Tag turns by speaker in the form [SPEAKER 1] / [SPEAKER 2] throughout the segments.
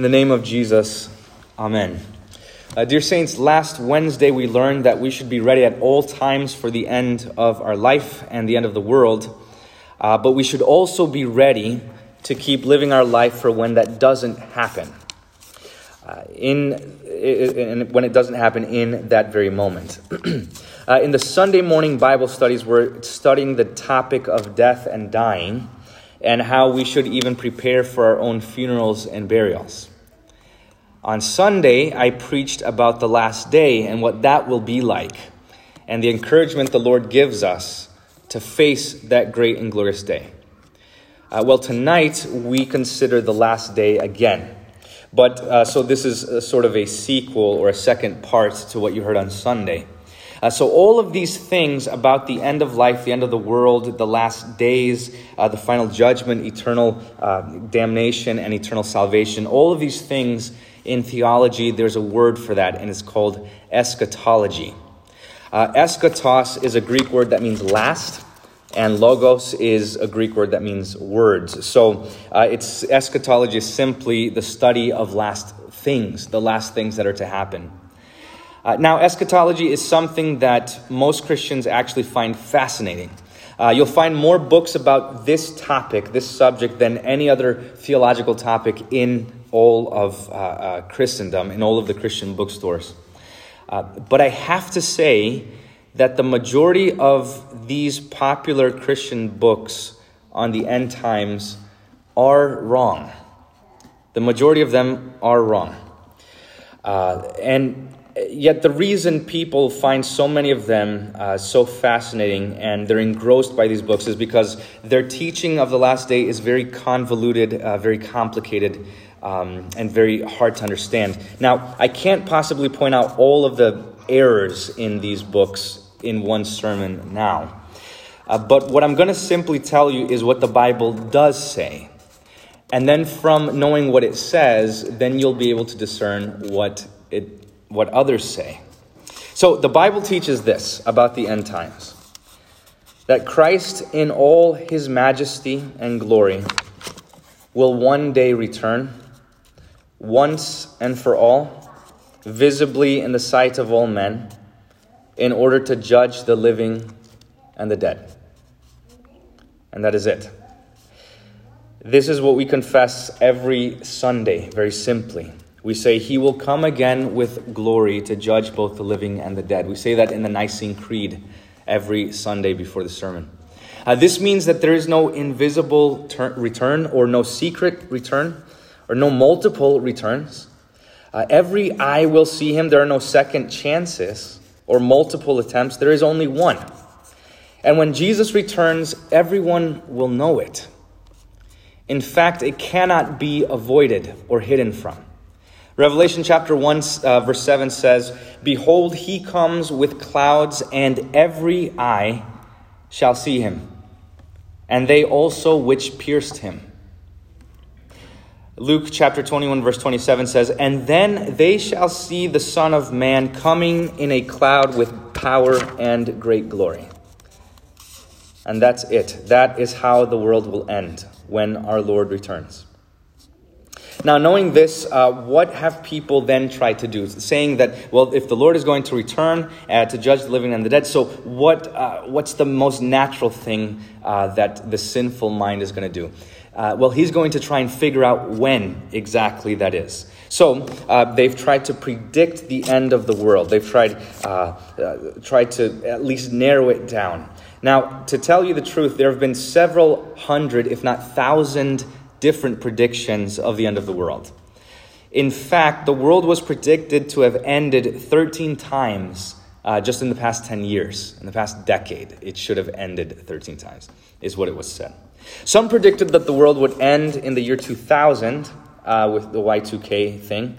[SPEAKER 1] In the name of Jesus, Amen. Uh, dear Saints, last Wednesday we learned that we should be ready at all times for the end of our life and the end of the world, uh, but we should also be ready to keep living our life for when that doesn't happen. Uh, in, in, when it doesn't happen in that very moment. uh, in the Sunday morning Bible studies, we're studying the topic of death and dying and how we should even prepare for our own funerals and burials. On Sunday, I preached about the last day and what that will be like, and the encouragement the Lord gives us to face that great and glorious day. Uh, well, tonight we consider the last day again. But uh, so this is a, sort of a sequel or a second part to what you heard on Sunday. Uh, so, all of these things about the end of life, the end of the world, the last days, uh, the final judgment, eternal uh, damnation, and eternal salvation, all of these things in theology, there's a word for that, and it's called eschatology. Uh, eschatos is a Greek word that means last, and logos is a Greek word that means words. So uh, it's eschatology is simply the study of last things, the last things that are to happen. Uh, now, eschatology is something that most Christians actually find fascinating. Uh, you'll find more books about this topic, this subject, than any other theological topic in all of uh, uh, Christendom, in all of the Christian bookstores. Uh, but I have to say that the majority of these popular Christian books on the end times are wrong. The majority of them are wrong. Uh, and yet, the reason people find so many of them uh, so fascinating and they're engrossed by these books is because their teaching of the last day is very convoluted, uh, very complicated, um, and very hard to understand. Now, I can't possibly point out all of the errors in these books in one sermon now. Uh, but what I'm going to simply tell you is what the Bible does say. And then from knowing what it says, then you'll be able to discern what, it, what others say. So the Bible teaches this about the end times that Christ, in all his majesty and glory, will one day return once and for all, visibly in the sight of all men, in order to judge the living and the dead. And that is it. This is what we confess every Sunday, very simply. We say, He will come again with glory to judge both the living and the dead. We say that in the Nicene Creed every Sunday before the sermon. Uh, this means that there is no invisible ter- return or no secret return or no multiple returns. Uh, every eye will see him. There are no second chances or multiple attempts. There is only one. And when Jesus returns, everyone will know it. In fact, it cannot be avoided or hidden from. Revelation chapter 1, uh, verse 7 says, Behold, he comes with clouds, and every eye shall see him, and they also which pierced him. Luke chapter 21, verse 27 says, And then they shall see the Son of Man coming in a cloud with power and great glory. And that's it. That is how the world will end when our Lord returns. Now, knowing this, uh, what have people then tried to do? Saying that, well, if the Lord is going to return uh, to judge the living and the dead, so what, uh, what's the most natural thing uh, that the sinful mind is going to do? Uh, well, he's going to try and figure out when exactly that is. So uh, they've tried to predict the end of the world. They've tried uh, uh, tried to at least narrow it down. Now, to tell you the truth, there have been several hundred, if not thousand, different predictions of the end of the world. In fact, the world was predicted to have ended 13 times uh, just in the past 10 years. In the past decade, it should have ended 13 times, is what it was said. Some predicted that the world would end in the year 2000 uh, with the Y2K thing.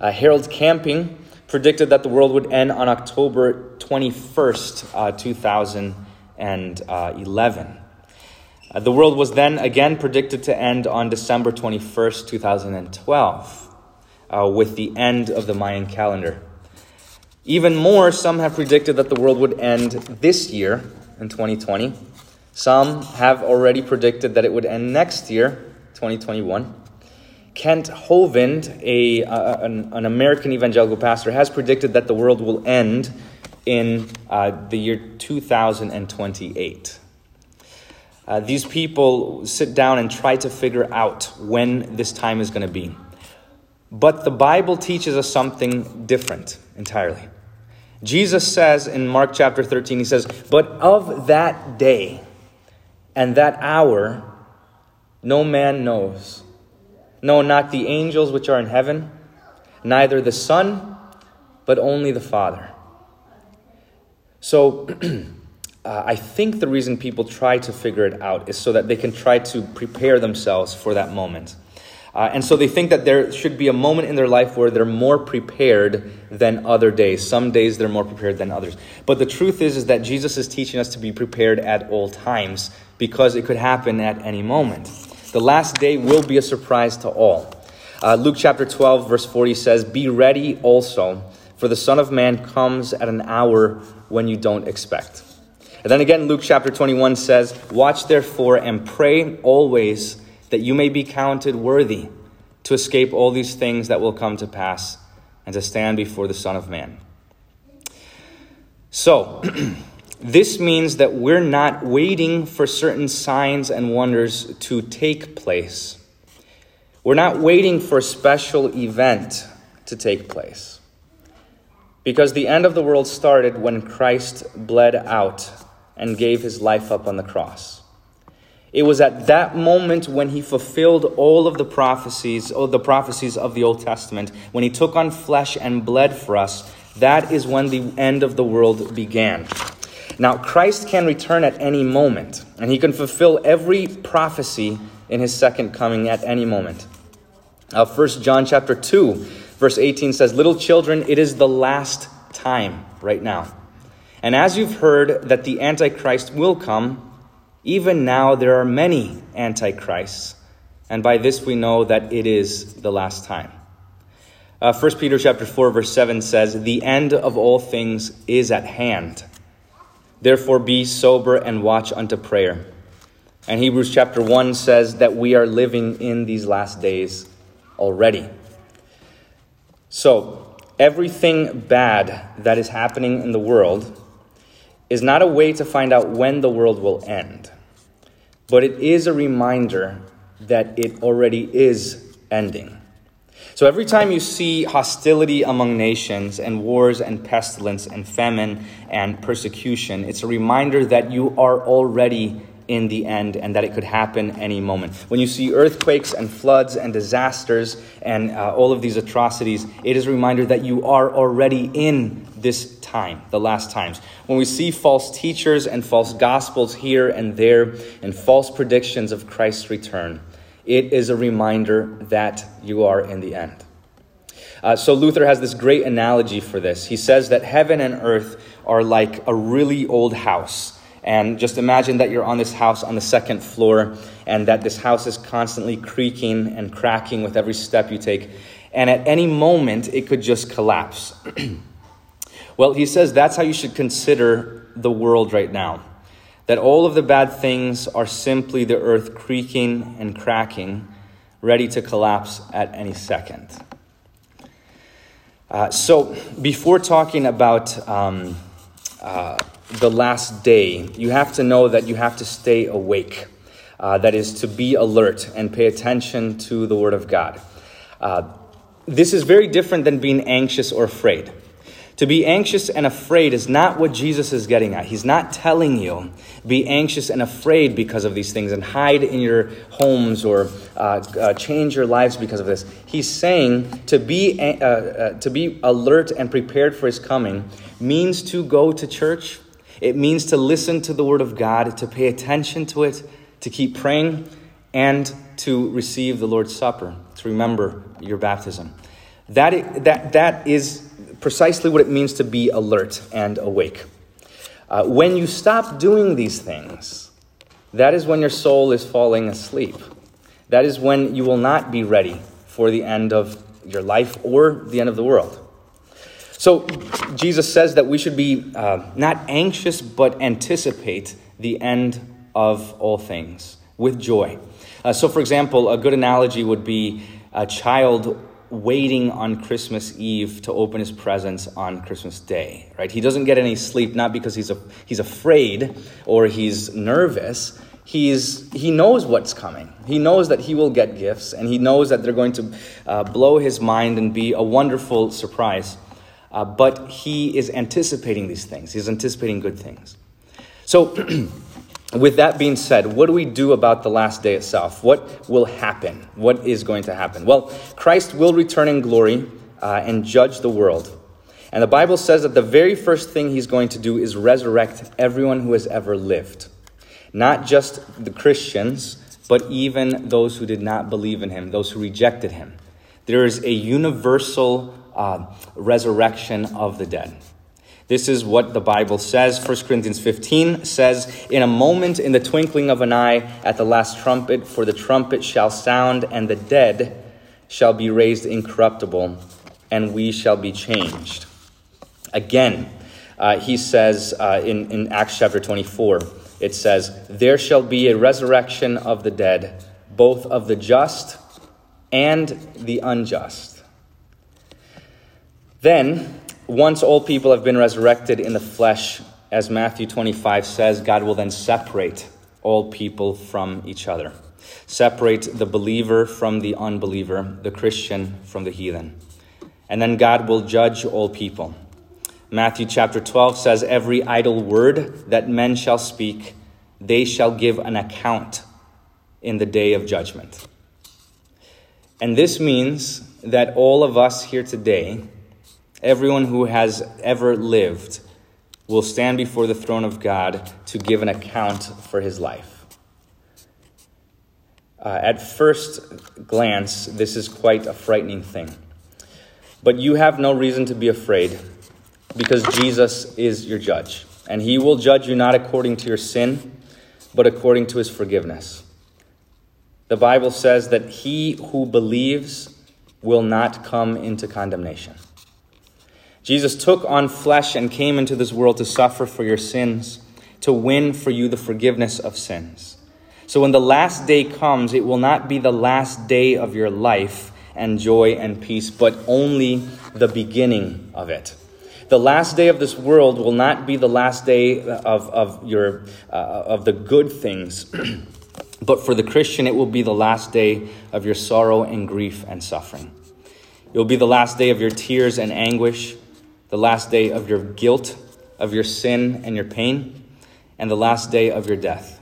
[SPEAKER 1] Uh, Harold Camping predicted that the world would end on October 21st, uh, 2011. Uh, the world was then again predicted to end on December 21st, 2012, uh, with the end of the Mayan calendar. Even more, some have predicted that the world would end this year in 2020 some have already predicted that it would end next year, 2021. Kent Hovind, a, uh, an, an, American evangelical pastor, has predicted that the world will end in uh, the year 2028. Uh, these people sit down and try to figure out when this time is going to be. But the Bible teaches us something different entirely. Jesus says in Mark chapter 13, he says, But of that day and that hour, no man knows. No, not the angels which are in heaven, neither the Son, but only the Father. So, uh, I think the reason people try to figure it out is so that they can try to prepare themselves for that moment. Uh, and so they think that there should be a moment in their life where they're more prepared than other days. Some days they're more prepared than others. But the truth is, is that Jesus is teaching us to be prepared at all times because it could happen at any moment. The last day will be a surprise to all. Uh, Luke chapter 12, verse 40 says, Be ready also, for the Son of Man comes at an hour when you don't expect. And then again, Luke chapter 21 says, Watch therefore and pray always that you may be counted worthy to escape all these things that will come to pass and to stand before the Son of Man. So, this means that we're not waiting for certain signs and wonders to take place. We're not waiting for a special event to take place. Because the end of the world started when Christ bled out and gave his life up on the cross. It was at that moment when he fulfilled all of the prophecies, or the prophecies of the Old Testament, when he took on flesh and bled for us, that is when the end of the world began. Now, Christ can return at any moment, and he can fulfill every prophecy in his second coming at any moment. Uh, 1 John chapter 2, verse 18 says, Little children, it is the last time right now. And as you've heard that the Antichrist will come, even now, there are many antichrists, and by this we know that it is the last time. Uh, 1 Peter chapter 4, verse 7 says, The end of all things is at hand. Therefore be sober and watch unto prayer. And Hebrews chapter 1 says that we are living in these last days already. So, everything bad that is happening in the world is not a way to find out when the world will end but it is a reminder that it already is ending. So every time you see hostility among nations and wars and pestilence and famine and persecution, it's a reminder that you are already in the end and that it could happen any moment. When you see earthquakes and floods and disasters and uh, all of these atrocities, it is a reminder that you are already in this time, the last times. When we see false teachers and false gospels here and there and false predictions of Christ's return, it is a reminder that you are in the end. Uh, so Luther has this great analogy for this. He says that heaven and earth are like a really old house and just imagine that you're on this house on the second floor, and that this house is constantly creaking and cracking with every step you take. And at any moment, it could just collapse. well, he says that's how you should consider the world right now. That all of the bad things are simply the earth creaking and cracking, ready to collapse at any second. Uh, so, before talking about um, uh, the last day, you have to know that you have to stay awake. Uh, that is, to be alert and pay attention to the Word of God. Uh, this is very different than being anxious or afraid. To be anxious and afraid is not what Jesus is getting at. He's not telling you be anxious and afraid because of these things and hide in your homes or uh, uh, change your lives because of this. He's saying to be uh, uh to be alert and prepared for His coming means to go to church it means to listen to the Word of God, to pay attention to it, to keep praying, and to receive the Lord's Supper, to remember your baptism. That, that, that is precisely what it means to be alert and awake. Uh, when you stop doing these things, that is when your soul is falling asleep. That is when you will not be ready for the end of your life or the end of the world. So Jesus says that we should be uh, not anxious, but anticipate the end of all things with joy. Uh, so, for example, a good analogy would be a child waiting on Christmas Eve to open his presents on Christmas Day, right? He doesn't get any sleep not because he's a, he's afraid or he's nervous. He's, he knows what's coming. He knows that he will get gifts, and he knows that they're going to uh, blow his mind and be a wonderful surprise. Uh, but he is anticipating these things. He's anticipating good things. So, with that being said, what do we do about the last day itself? What will happen? What is going to happen? Well, Christ will return in glory uh, and judge the world. And the Bible says that the very first thing he's going to do is resurrect everyone who has ever lived. Not just the Christians, but even those who did not believe in him, those who rejected him. There is a universal uh, resurrection of the dead. This is what the Bible says. 1 Corinthians 15 says, In a moment, in the twinkling of an eye, at the last trumpet, for the trumpet shall sound, and the dead shall be raised incorruptible, and we shall be changed. Again, uh, he says uh, in, in Acts chapter 24, it says, There shall be a resurrection of the dead, both of the just and the unjust. Then, once all people have been resurrected in the flesh, as Matthew 25 says, God will then separate all people from each other. Separate the believer from the unbeliever, the Christian from the heathen. And then God will judge all people. Matthew chapter 12 says, Every idle word that men shall speak, they shall give an account in the day of judgment. And this means that all of us here today, Everyone who has ever lived will stand before the throne of God to give an account for his life. Uh, at first glance, this is quite a frightening thing. But you have no reason to be afraid because Jesus is your judge. And he will judge you not according to your sin, but according to his forgiveness. The Bible says that he who believes will not come into condemnation. Jesus took on flesh and came into this world to suffer for your sins, to win for you the forgiveness of sins. So when the last day comes, it will not be the last day of your life and joy and peace, but only the beginning of it. The last day of this world will not be the last day of, of, your, uh, of the good things, but for the Christian, it will be the last day of your sorrow and grief and suffering. It will be the last day of your tears and anguish the last day of your guilt, of your sin and your pain, and the last day of your death.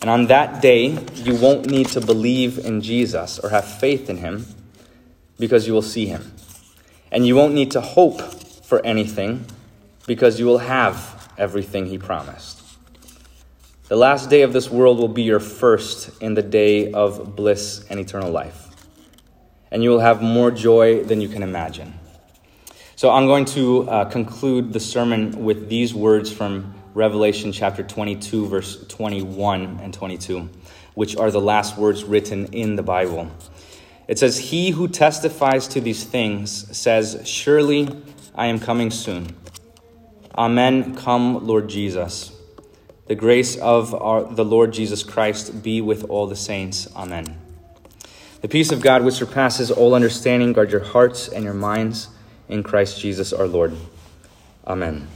[SPEAKER 1] And on that day, you won't need to believe in Jesus or have faith in him because you will see him. And you won't need to hope for anything because you will have everything he promised. The last day of this world will be your first in the day of bliss and eternal life. And you will have more joy than you can imagine. So I'm going to uh, conclude the sermon with these words from Revelation chapter 22, verse 21 and 22, which are the last words written in the Bible. It says, He who testifies to these things says, Surely I am coming soon. Amen. Come, Lord Jesus. The grace of our, the Lord Jesus Christ be with all the saints. Amen. The peace of God, which surpasses all understanding, guard your hearts and your minds in Christ Jesus our Lord. Amen.